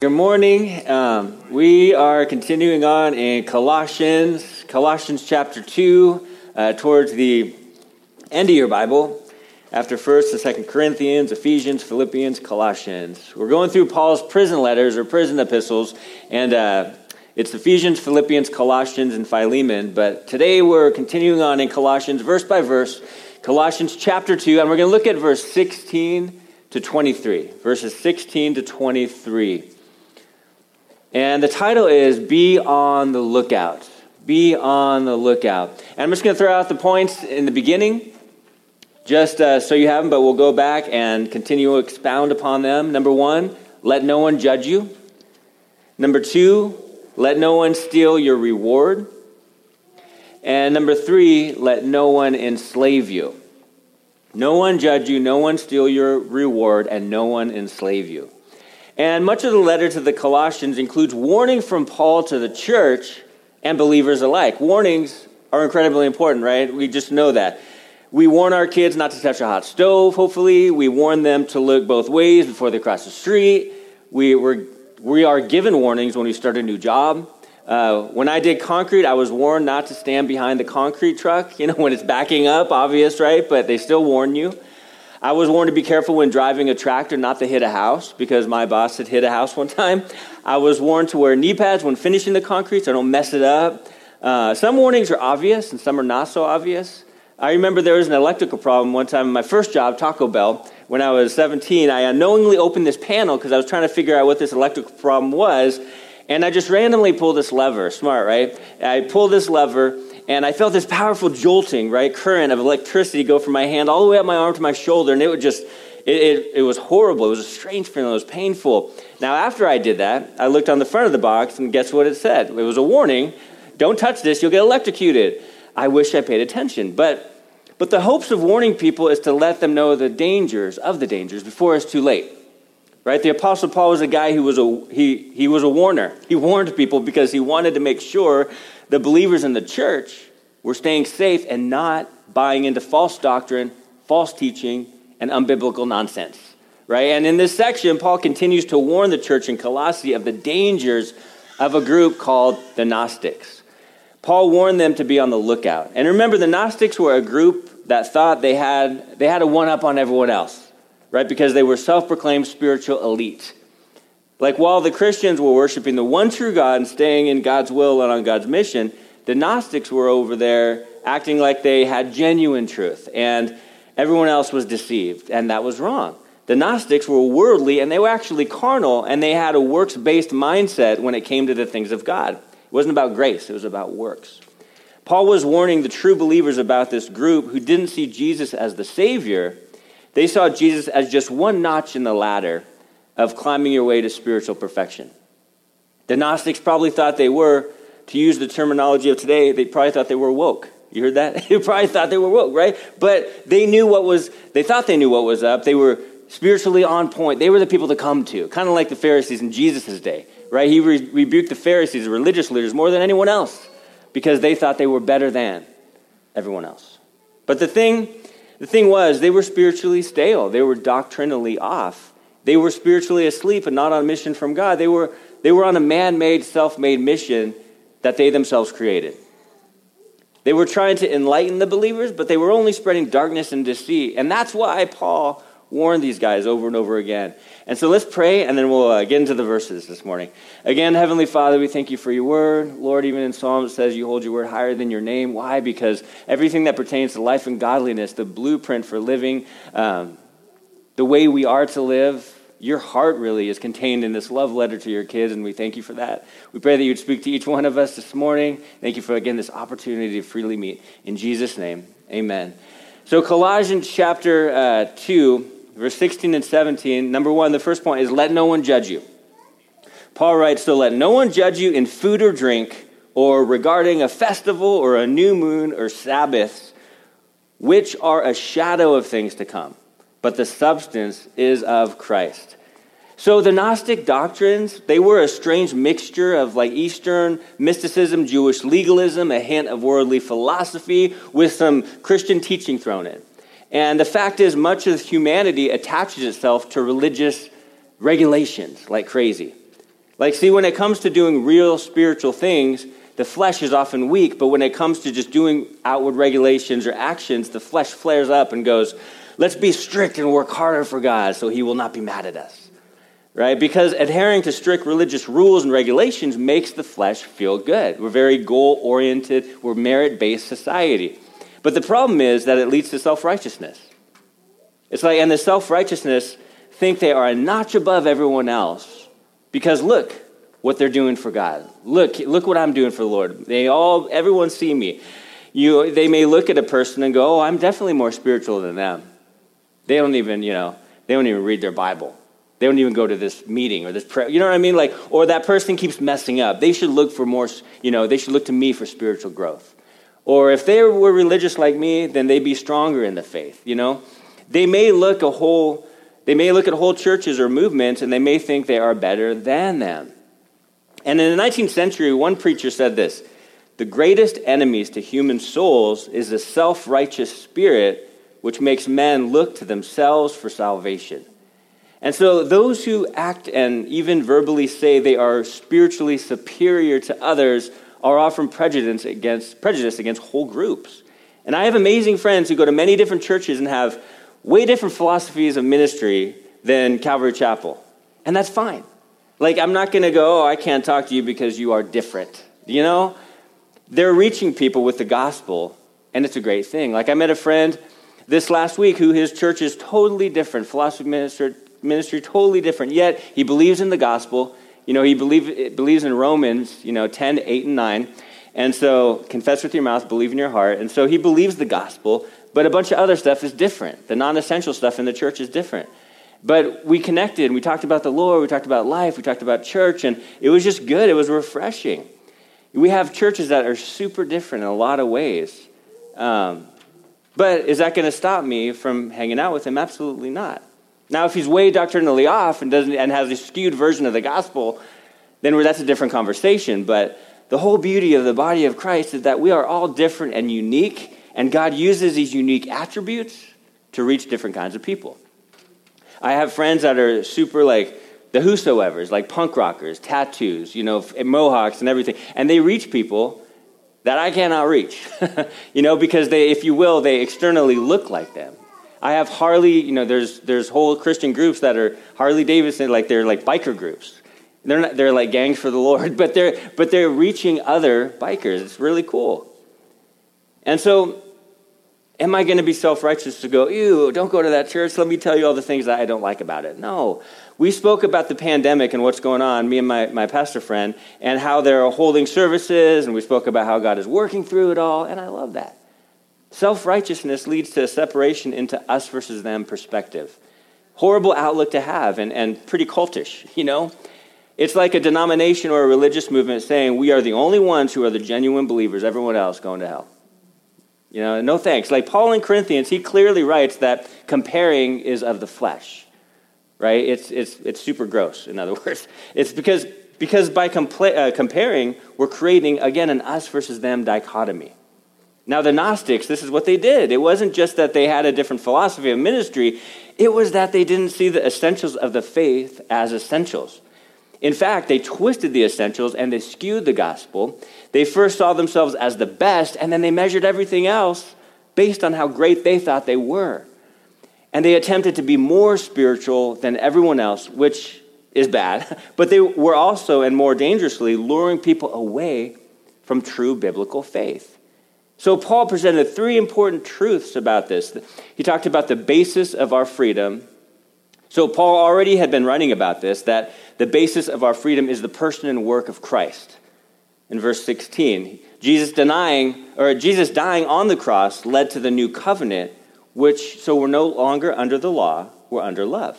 Good morning. Um, we are continuing on in Colossians, Colossians chapter 2, uh, towards the end of your Bible, after 1st and 2nd Corinthians, Ephesians, Philippians, Colossians. We're going through Paul's prison letters or prison epistles, and uh, it's Ephesians, Philippians, Colossians, and Philemon. But today we're continuing on in Colossians, verse by verse, Colossians chapter 2, and we're going to look at verse 16 to 23. Verses 16 to 23. And the title is Be on the Lookout. Be on the lookout. And I'm just going to throw out the points in the beginning, just uh, so you have them, but we'll go back and continue to expound upon them. Number one, let no one judge you. Number two, let no one steal your reward. And number three, let no one enslave you. No one judge you, no one steal your reward, and no one enslave you. And much of the letter to the Colossians includes warning from Paul to the church and believers alike. Warnings are incredibly important, right? We just know that. We warn our kids not to touch a hot stove, hopefully. We warn them to look both ways before they cross the street. We, we we are given warnings when we start a new job. Uh, when I did concrete, I was warned not to stand behind the concrete truck, you know, when it's backing up, obvious, right? But they still warn you. I was warned to be careful when driving a tractor not to hit a house because my boss had hit a house one time. I was warned to wear knee pads when finishing the concrete so I don't mess it up. Uh, some warnings are obvious and some are not so obvious. I remember there was an electrical problem one time in my first job, Taco Bell. When I was 17, I unknowingly opened this panel because I was trying to figure out what this electrical problem was. And I just randomly pulled this lever. Smart, right? I pulled this lever and I felt this powerful jolting, right, current of electricity go from my hand all the way up my arm to my shoulder, and it would just, it, it, it was horrible. It was a strange feeling. It was painful. Now, after I did that, I looked on the front of the box, and guess what it said? It was a warning don't touch this, you'll get electrocuted. I wish I paid attention. But, but the hopes of warning people is to let them know the dangers of the dangers before it's too late. Right? The Apostle Paul was a guy who was a, he, he was a warner. He warned people because he wanted to make sure the believers in the church were staying safe and not buying into false doctrine, false teaching, and unbiblical nonsense. Right? And in this section, Paul continues to warn the church in Colossae of the dangers of a group called the Gnostics. Paul warned them to be on the lookout. And remember, the Gnostics were a group that thought they had, they had a one up on everyone else, right? Because they were self proclaimed spiritual elite. Like while the Christians were worshiping the one true God and staying in God's will and on God's mission, the Gnostics were over there acting like they had genuine truth and everyone else was deceived, and that was wrong. The Gnostics were worldly and they were actually carnal, and they had a works based mindset when it came to the things of God. It wasn't about grace, it was about works. Paul was warning the true believers about this group who didn't see Jesus as the Savior. They saw Jesus as just one notch in the ladder of climbing your way to spiritual perfection. The Gnostics probably thought they were, to use the terminology of today, they probably thought they were woke. You heard that? they probably thought they were woke, right? But they knew what was, they thought they knew what was up. They were spiritually on point. They were the people to come to, kind of like the Pharisees in Jesus' day, right? He re- rebuked the Pharisees, the religious leaders, more than anyone else because they thought they were better than everyone else. But the thing, the thing was, they were spiritually stale. They were doctrinally off. They were spiritually asleep and not on a mission from God. They were, they were on a man made, self made mission that they themselves created. They were trying to enlighten the believers, but they were only spreading darkness and deceit. And that's why Paul warned these guys over and over again. And so let's pray, and then we'll uh, get into the verses this morning. Again, Heavenly Father, we thank you for your word. Lord, even in Psalms it says you hold your word higher than your name. Why? Because everything that pertains to life and godliness, the blueprint for living, um, the way we are to live, your heart really is contained in this love letter to your kids, and we thank you for that. We pray that you'd speak to each one of us this morning. Thank you for, again, this opportunity to freely meet. In Jesus' name, amen. So, Colossians chapter uh, 2, verse 16 and 17, number one, the first point is let no one judge you. Paul writes, So let no one judge you in food or drink, or regarding a festival, or a new moon, or Sabbaths, which are a shadow of things to come but the substance is of Christ. So the Gnostic doctrines, they were a strange mixture of like Eastern mysticism, Jewish legalism, a hint of worldly philosophy with some Christian teaching thrown in. And the fact is, much of humanity attaches itself to religious regulations like crazy. Like, see, when it comes to doing real spiritual things, the flesh is often weak, but when it comes to just doing outward regulations or actions, the flesh flares up and goes, let's be strict and work harder for God so he will not be mad at us. Right? Because adhering to strict religious rules and regulations makes the flesh feel good. We're very goal oriented, we're merit based society. But the problem is that it leads to self righteousness. It's like, and the self righteousness think they are a notch above everyone else because look what they're doing for God. Look, look what I'm doing for the Lord. They all, everyone see me. You, they may look at a person and go, oh, I'm definitely more spiritual than them. They don't even, you know, they don't even read their Bible. They don't even go to this meeting or this prayer. You know what I mean? Like, or that person keeps messing up. They should look for more, you know, they should look to me for spiritual growth. Or if they were religious like me, then they'd be stronger in the faith, you know? They may look a whole, they may look at whole churches or movements and they may think they are better than them. And in the 19th century, one preacher said this The greatest enemies to human souls is the self righteous spirit which makes men look to themselves for salvation. And so, those who act and even verbally say they are spiritually superior to others are often prejudiced against, prejudiced against whole groups. And I have amazing friends who go to many different churches and have way different philosophies of ministry than Calvary Chapel. And that's fine. Like, I'm not going to go, oh, I can't talk to you because you are different. You know? They're reaching people with the gospel, and it's a great thing. Like, I met a friend this last week who his church is totally different, philosophy ministry, ministry totally different, yet he believes in the gospel. You know, he believe, believes in Romans, you know, 10, 8, and 9. And so, confess with your mouth, believe in your heart. And so he believes the gospel, but a bunch of other stuff is different. The non essential stuff in the church is different. But we connected and we talked about the Lord, we talked about life, we talked about church, and it was just good. It was refreshing. We have churches that are super different in a lot of ways. Um, but is that going to stop me from hanging out with him? Absolutely not. Now, if he's way doctrinally off and, doesn't, and has a skewed version of the gospel, then that's a different conversation. But the whole beauty of the body of Christ is that we are all different and unique, and God uses these unique attributes to reach different kinds of people. I have friends that are super like the whosoever's, like punk rockers, tattoos, you know, mohawks and everything, and they reach people that I cannot reach, you know, because they, if you will, they externally look like them. I have Harley, you know, there's, there's whole Christian groups that are Harley Davidson, like they're like biker groups. They're, not, they're like gangs for the Lord, but they're, but they're reaching other bikers. It's really cool. And so, am I going to be self righteous to go, ew, don't go to that church? Let me tell you all the things that I don't like about it. No we spoke about the pandemic and what's going on, me and my, my pastor friend, and how they're holding services, and we spoke about how God is working through it all, and I love that. Self righteousness leads to a separation into us versus them perspective. Horrible outlook to have, and, and pretty cultish, you know? It's like a denomination or a religious movement saying we are the only ones who are the genuine believers, everyone else going to hell. You know, no thanks. Like Paul in Corinthians, he clearly writes that comparing is of the flesh right? It's, it's, it's super gross, in other words. It's because, because by compla- uh, comparing, we're creating, again, an us versus them dichotomy. Now, the Gnostics, this is what they did. It wasn't just that they had a different philosophy of ministry, it was that they didn't see the essentials of the faith as essentials. In fact, they twisted the essentials and they skewed the gospel. They first saw themselves as the best, and then they measured everything else based on how great they thought they were. And they attempted to be more spiritual than everyone else, which is bad. But they were also, and more dangerously, luring people away from true biblical faith. So Paul presented three important truths about this. He talked about the basis of our freedom. So Paul already had been writing about this, that the basis of our freedom is the person and work of Christ. In verse 16, Jesus denying or Jesus dying on the cross led to the new covenant which, so we're no longer under the law, we're under love.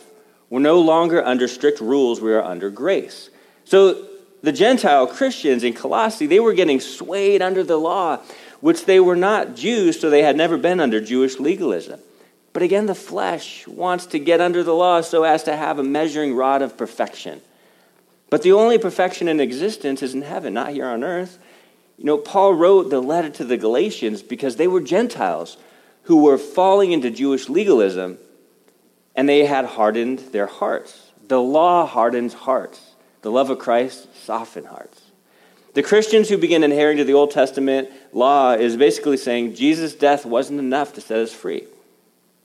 We're no longer under strict rules, we are under grace. So the Gentile Christians in Colossae, they were getting swayed under the law, which they were not Jews, so they had never been under Jewish legalism. But again, the flesh wants to get under the law so as to have a measuring rod of perfection. But the only perfection in existence is in heaven, not here on earth. You know, Paul wrote the letter to the Galatians because they were Gentiles who were falling into Jewish legalism and they had hardened their hearts. The law hardens hearts. The love of Christ softens hearts. The Christians who begin adhering to the Old Testament law is basically saying Jesus' death wasn't enough to set us free.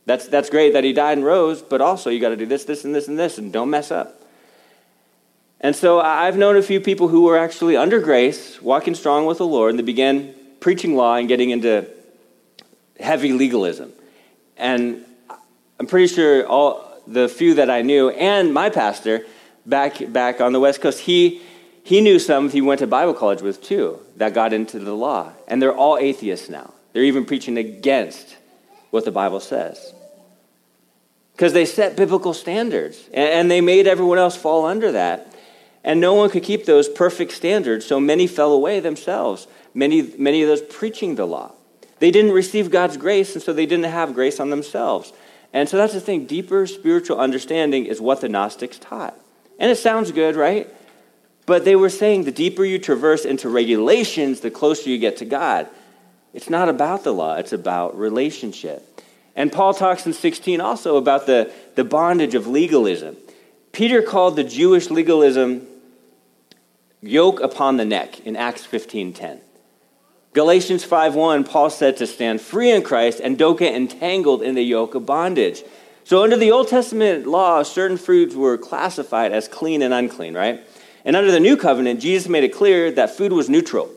That's, that's great that he died and rose, but also you got to do this, this, and this, and this, and don't mess up. And so I've known a few people who were actually under grace, walking strong with the Lord, and they began preaching law and getting into heavy legalism. And I'm pretty sure all the few that I knew, and my pastor back, back on the West Coast, he, he knew some he went to Bible college with too that got into the law. And they're all atheists now. They're even preaching against what the Bible says. Because they set biblical standards and they made everyone else fall under that. And no one could keep those perfect standards, so many fell away themselves, many, many of those preaching the law. They didn't receive God's grace, and so they didn't have grace on themselves. And so that's the thing deeper spiritual understanding is what the Gnostics taught. And it sounds good, right? But they were saying the deeper you traverse into regulations, the closer you get to God. It's not about the law, it's about relationship. And Paul talks in 16 also about the, the bondage of legalism. Peter called the Jewish legalism yoke upon the neck in Acts 15:10. Galatians 5:1 Paul said to stand free in Christ and don't get entangled in the yoke of bondage. So under the Old Testament law, certain foods were classified as clean and unclean, right? And under the new covenant, Jesus made it clear that food was neutral.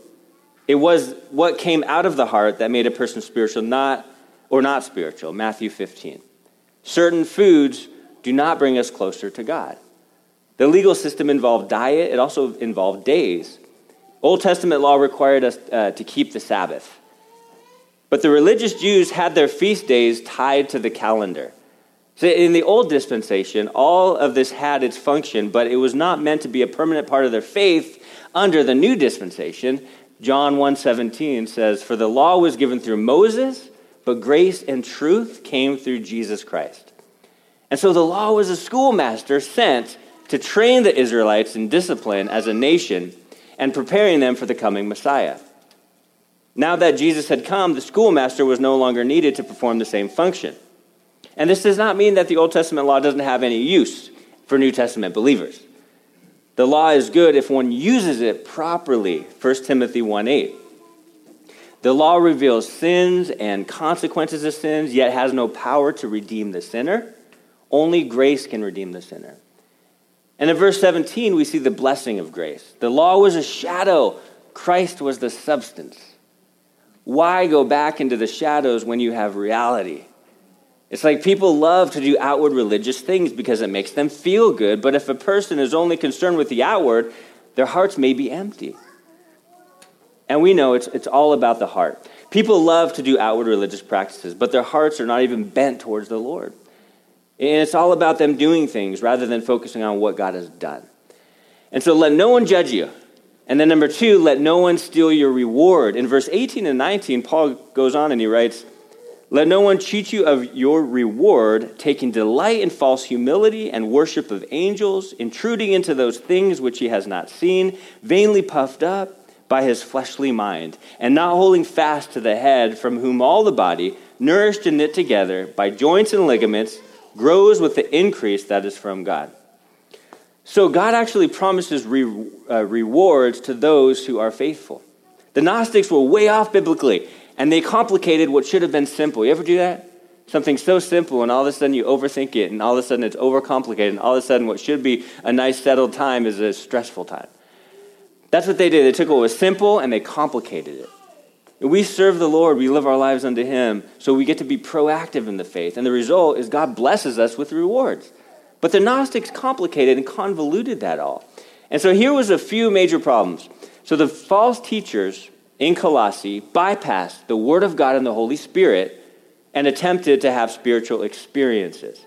It was what came out of the heart that made a person spiritual, not or not spiritual. Matthew 15. Certain foods do not bring us closer to God. The legal system involved diet, it also involved days. Old Testament law required us uh, to keep the Sabbath. But the religious Jews had their feast days tied to the calendar. So in the old dispensation, all of this had its function, but it was not meant to be a permanent part of their faith under the new dispensation. John 1:17 says, "For the law was given through Moses, but grace and truth came through Jesus Christ." And so the law was a schoolmaster sent to train the Israelites in discipline as a nation and preparing them for the coming Messiah. Now that Jesus had come, the schoolmaster was no longer needed to perform the same function. And this does not mean that the Old Testament law doesn't have any use for New Testament believers. The law is good if one uses it properly. 1 Timothy 1 8. The law reveals sins and consequences of sins, yet has no power to redeem the sinner. Only grace can redeem the sinner. And in verse 17, we see the blessing of grace. The law was a shadow, Christ was the substance. Why go back into the shadows when you have reality? It's like people love to do outward religious things because it makes them feel good, but if a person is only concerned with the outward, their hearts may be empty. And we know it's, it's all about the heart. People love to do outward religious practices, but their hearts are not even bent towards the Lord. And it's all about them doing things rather than focusing on what God has done. And so let no one judge you. And then number two, let no one steal your reward. In verse 18 and 19, Paul goes on and he writes, Let no one cheat you of your reward, taking delight in false humility and worship of angels, intruding into those things which he has not seen, vainly puffed up by his fleshly mind, and not holding fast to the head, from whom all the body, nourished and knit together by joints and ligaments, grows with the increase that is from God. So God actually promises re, uh, rewards to those who are faithful. The Gnostics were way off biblically, and they complicated what should have been simple. You ever do that? Something so simple, and all of a sudden you overthink it, and all of a sudden it's overcomplicated, and all of a sudden what should be a nice settled time is a stressful time. That's what they did. They took what was simple and they complicated it. We serve the Lord, we live our lives unto Him, so we get to be proactive in the faith. And the result is God blesses us with rewards. But the Gnostics complicated and convoluted that all. And so here was a few major problems. So the false teachers in Colossae bypassed the Word of God and the Holy Spirit and attempted to have spiritual experiences.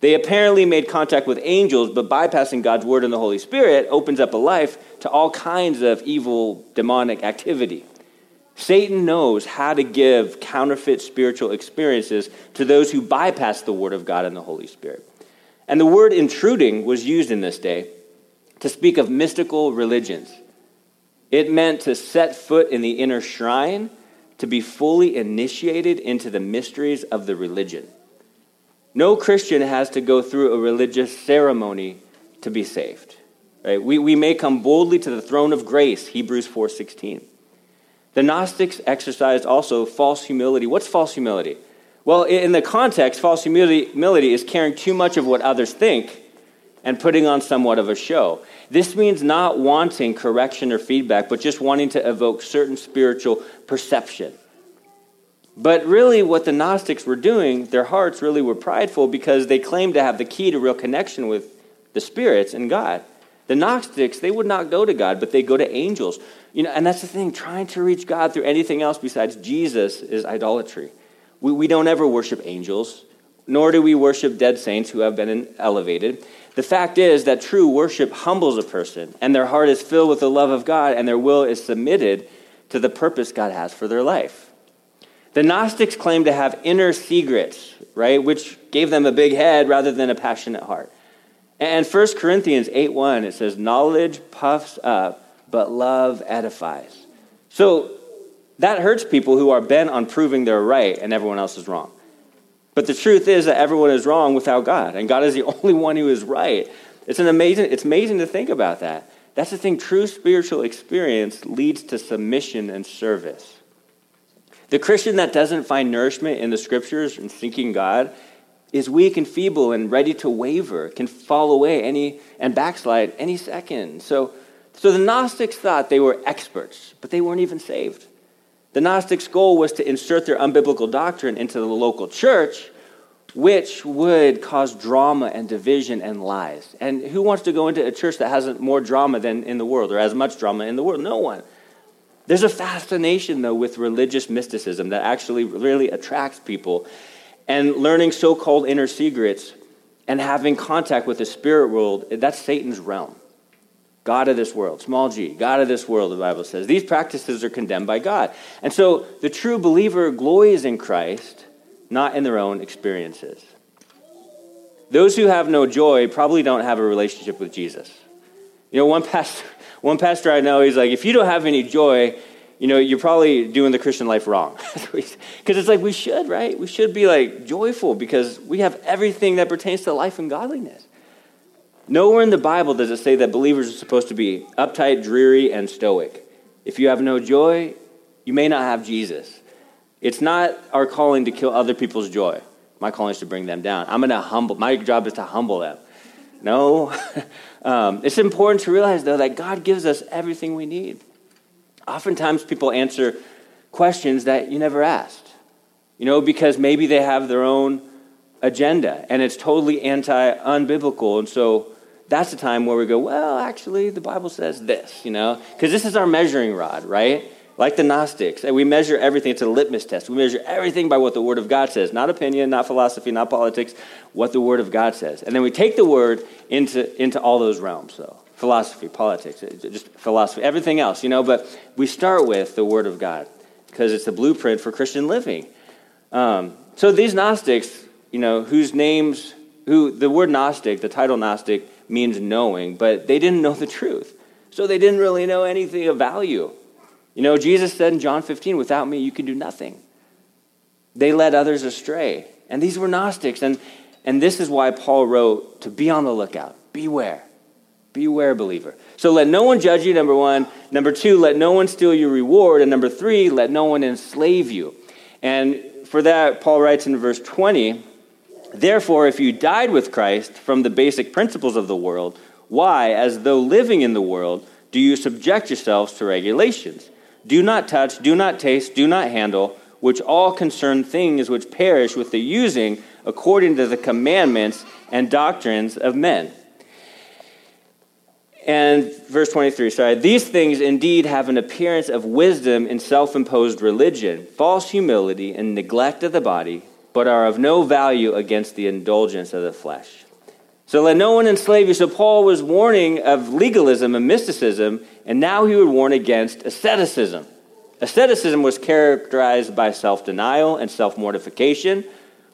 They apparently made contact with angels, but bypassing God's Word and the Holy Spirit opens up a life to all kinds of evil, demonic activity. Satan knows how to give counterfeit spiritual experiences to those who bypass the Word of God and the Holy Spirit. And the word intruding was used in this day to speak of mystical religions. It meant to set foot in the inner shrine, to be fully initiated into the mysteries of the religion. No Christian has to go through a religious ceremony to be saved. Right? We, we may come boldly to the throne of grace, Hebrews 4.16. The Gnostics exercised also false humility. What's false humility? Well, in the context, false humility is caring too much of what others think and putting on somewhat of a show. This means not wanting correction or feedback, but just wanting to evoke certain spiritual perception. But really, what the Gnostics were doing, their hearts really were prideful because they claimed to have the key to real connection with the spirits and God. The Gnostics, they would not go to God, but they go to angels. You know, and that's the thing, trying to reach God through anything else besides Jesus is idolatry. We, we don't ever worship angels, nor do we worship dead saints who have been elevated. The fact is that true worship humbles a person, and their heart is filled with the love of God, and their will is submitted to the purpose God has for their life. The Gnostics claim to have inner secrets, right, which gave them a big head rather than a passionate heart. And 1 Corinthians 8 1, it says, Knowledge puffs up, but love edifies. So that hurts people who are bent on proving they're right and everyone else is wrong. But the truth is that everyone is wrong without God, and God is the only one who is right. It's an amazing, it's amazing to think about that. That's the thing, true spiritual experience leads to submission and service. The Christian that doesn't find nourishment in the scriptures and seeking God is weak and feeble and ready to waver, can fall away any and backslide any second. So, so the Gnostics thought they were experts, but they weren't even saved. The Gnostics' goal was to insert their unbiblical doctrine into the local church, which would cause drama and division and lies. And who wants to go into a church that has more drama than in the world, or as much drama in the world? No one. There's a fascination, though, with religious mysticism that actually really attracts people. And learning so called inner secrets and having contact with the spirit world, that's Satan's realm. God of this world, small g, God of this world, the Bible says. These practices are condemned by God. And so the true believer glories in Christ, not in their own experiences. Those who have no joy probably don't have a relationship with Jesus. You know, one pastor, one pastor I know, he's like, if you don't have any joy, you know, you're probably doing the Christian life wrong. Because it's like we should, right? We should be like joyful because we have everything that pertains to life and godliness. Nowhere in the Bible does it say that believers are supposed to be uptight, dreary, and stoic. If you have no joy, you may not have Jesus. It's not our calling to kill other people's joy. My calling is to bring them down. I'm going to humble, my job is to humble them. No. um, it's important to realize, though, that God gives us everything we need. Oftentimes, people answer questions that you never asked, you know, because maybe they have their own agenda and it's totally anti unbiblical. And so that's the time where we go, well, actually, the Bible says this, you know, because this is our measuring rod, right? Like the Gnostics, and we measure everything. It's a litmus test. We measure everything by what the Word of God says, not opinion, not philosophy, not politics, what the Word of God says. And then we take the Word into, into all those realms, so philosophy, politics, just philosophy, everything else, you know, but we start with the Word of God because it's the blueprint for Christian living. Um, so these Gnostics, you know, whose names, who the word Gnostic, the title Gnostic, means knowing, but they didn't know the truth. So they didn't really know anything of value. You know, Jesus said in John 15, without me, you can do nothing. They led others astray. And these were Gnostics. And, and this is why Paul wrote to be on the lookout. Beware. Beware, believer. So let no one judge you, number one. Number two, let no one steal your reward. And number three, let no one enslave you. And for that, Paul writes in verse 20 Therefore, if you died with Christ from the basic principles of the world, why, as though living in the world, do you subject yourselves to regulations? Do not touch, do not taste, do not handle, which all concern things which perish with the using according to the commandments and doctrines of men. And verse 23, sorry, these things indeed have an appearance of wisdom in self imposed religion, false humility, and neglect of the body but are of no value against the indulgence of the flesh. So let no one enslave you. So Paul was warning of legalism and mysticism, and now he would warn against asceticism. Asceticism was characterized by self denial and self mortification,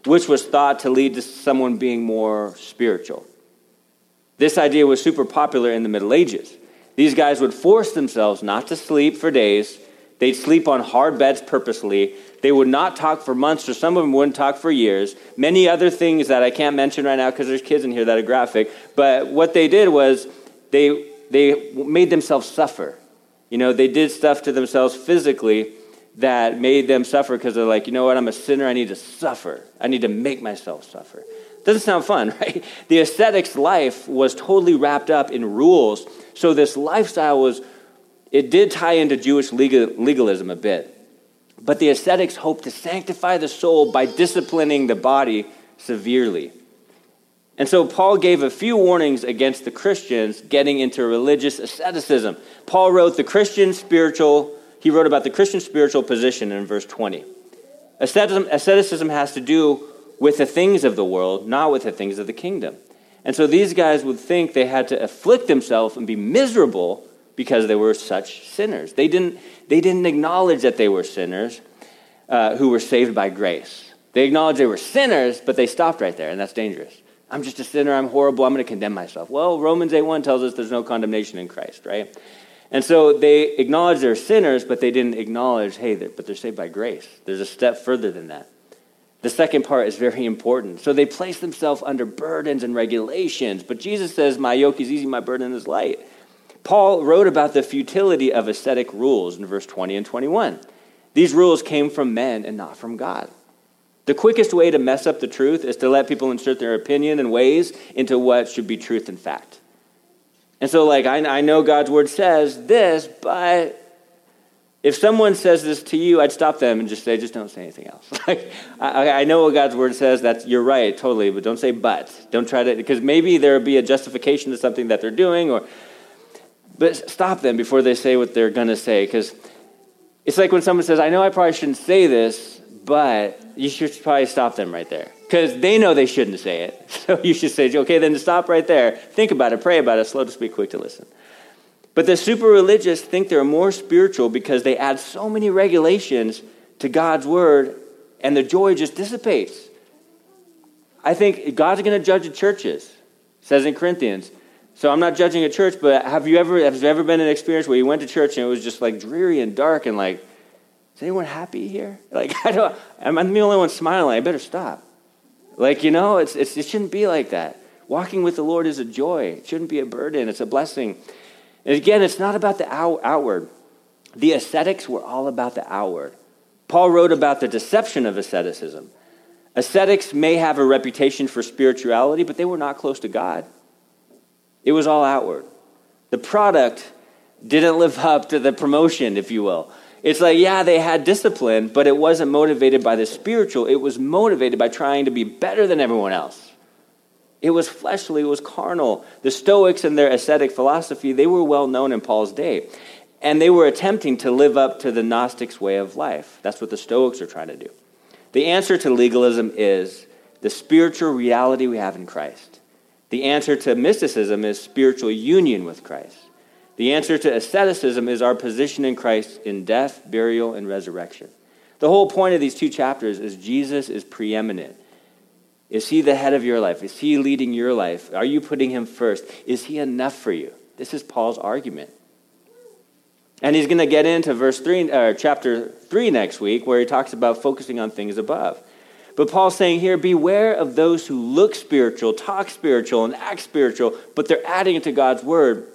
which was thought to lead to someone being more spiritual. This idea was super popular in the Middle Ages. These guys would force themselves not to sleep for days. They'd sleep on hard beds purposely they would not talk for months, or some of them wouldn't talk for years. Many other things that I can't mention right now because there's kids in here that are graphic. But what they did was they they made themselves suffer. You know, they did stuff to themselves physically that made them suffer because they're like, you know what, I'm a sinner, I need to suffer. I need to make myself suffer. Doesn't sound fun, right? The ascetic's life was totally wrapped up in rules. So this lifestyle was, it did tie into Jewish legal, legalism a bit. But the ascetics hoped to sanctify the soul by disciplining the body severely. And so Paul gave a few warnings against the Christians getting into religious asceticism. Paul wrote the Christian spiritual, he wrote about the Christian spiritual position in verse 20. Asceticism, asceticism has to do with the things of the world, not with the things of the kingdom. And so these guys would think they had to afflict themselves and be miserable because they were such sinners. They didn't, they didn't acknowledge that they were sinners uh, who were saved by grace. They acknowledged they were sinners, but they stopped right there, and that's dangerous. I'm just a sinner, I'm horrible, I'm going to condemn myself. Well, Romans 8.1 tells us there's no condemnation in Christ, right? And so they acknowledge they're sinners, but they didn't acknowledge, hey, they're, but they're saved by grace. There's a step further than that. The second part is very important. So they place themselves under burdens and regulations, but Jesus says, My yoke is easy, my burden is light. Paul wrote about the futility of ascetic rules in verse 20 and 21. These rules came from men and not from God. The quickest way to mess up the truth is to let people insert their opinion and ways into what should be truth and fact. And so, like, I, I know God's word says this, but if someone says this to you, I'd stop them and just say, just don't say anything else. like, I, I, know what God's word says. That's you're right, totally. But don't say but. Don't try to because maybe there will be a justification to something that they're doing, or but stop them before they say what they're to say. Because it's like when someone says, "I know I probably shouldn't say this," but you should probably stop them right there because they know they shouldn't say it. So you should say, okay, then stop right there. Think about it, pray about it, slow to speak, quick to listen. But the super religious think they're more spiritual because they add so many regulations to God's word and the joy just dissipates. I think God's going to judge the churches, says in Corinthians. So I'm not judging a church, but have you ever have there ever been an experience where you went to church and it was just like dreary and dark and like is anyone happy here? Like, I don't, I'm the only one smiling. I better stop. Like, you know, it's, it's, it shouldn't be like that. Walking with the Lord is a joy. It shouldn't be a burden. It's a blessing. And again, it's not about the outward. The ascetics were all about the outward. Paul wrote about the deception of asceticism. Ascetics may have a reputation for spirituality, but they were not close to God. It was all outward. The product didn't live up to the promotion, if you will. It's like, yeah, they had discipline, but it wasn't motivated by the spiritual. It was motivated by trying to be better than everyone else. It was fleshly, it was carnal. The Stoics and their ascetic philosophy, they were well known in Paul's day. And they were attempting to live up to the Gnostics' way of life. That's what the Stoics are trying to do. The answer to legalism is the spiritual reality we have in Christ. The answer to mysticism is spiritual union with Christ. The answer to asceticism is our position in Christ in death, burial, and resurrection. The whole point of these two chapters is Jesus is preeminent. Is he the head of your life? Is he leading your life? Are you putting him first? Is he enough for you? This is Paul's argument. And he's going to get into verse 3 or chapter 3 next week where he talks about focusing on things above. But Paul's saying here, beware of those who look spiritual, talk spiritual, and act spiritual, but they're adding to God's word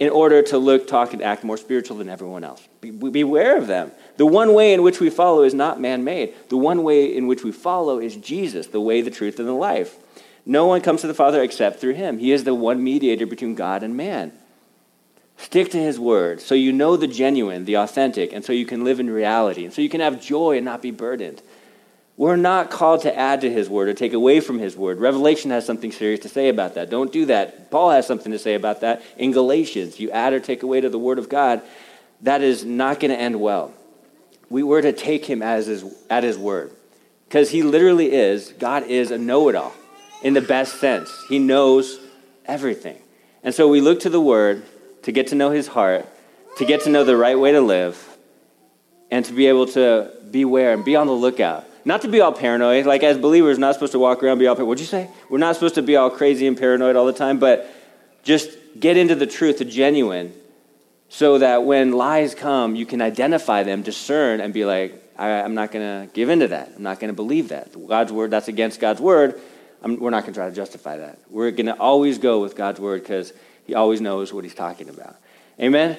in order to look, talk, and act more spiritual than everyone else. Be, beware of them. The one way in which we follow is not man made. The one way in which we follow is Jesus, the way, the truth, and the life. No one comes to the Father except through him. He is the one mediator between God and man. Stick to his word so you know the genuine, the authentic, and so you can live in reality, and so you can have joy and not be burdened. We're not called to add to his word or take away from his word. Revelation has something serious to say about that. Don't do that. Paul has something to say about that in Galatians. You add or take away to the word of God, that is not going to end well. We were to take him as his, at his word because he literally is, God is a know it all in the best sense. He knows everything. And so we look to the word to get to know his heart, to get to know the right way to live, and to be able to beware and be on the lookout not to be all paranoid. Like as believers, not supposed to walk around be all. paranoid. What'd you say? We're not supposed to be all crazy and paranoid all the time, but just get into the truth, the genuine, so that when lies come, you can identify them, discern, and be like, I, am not going to give into that. I'm not going to believe that. God's word, that's against God's word. I'm, we're not going to try to justify that. We're going to always go with God's word because He always knows what he's talking about. Amen?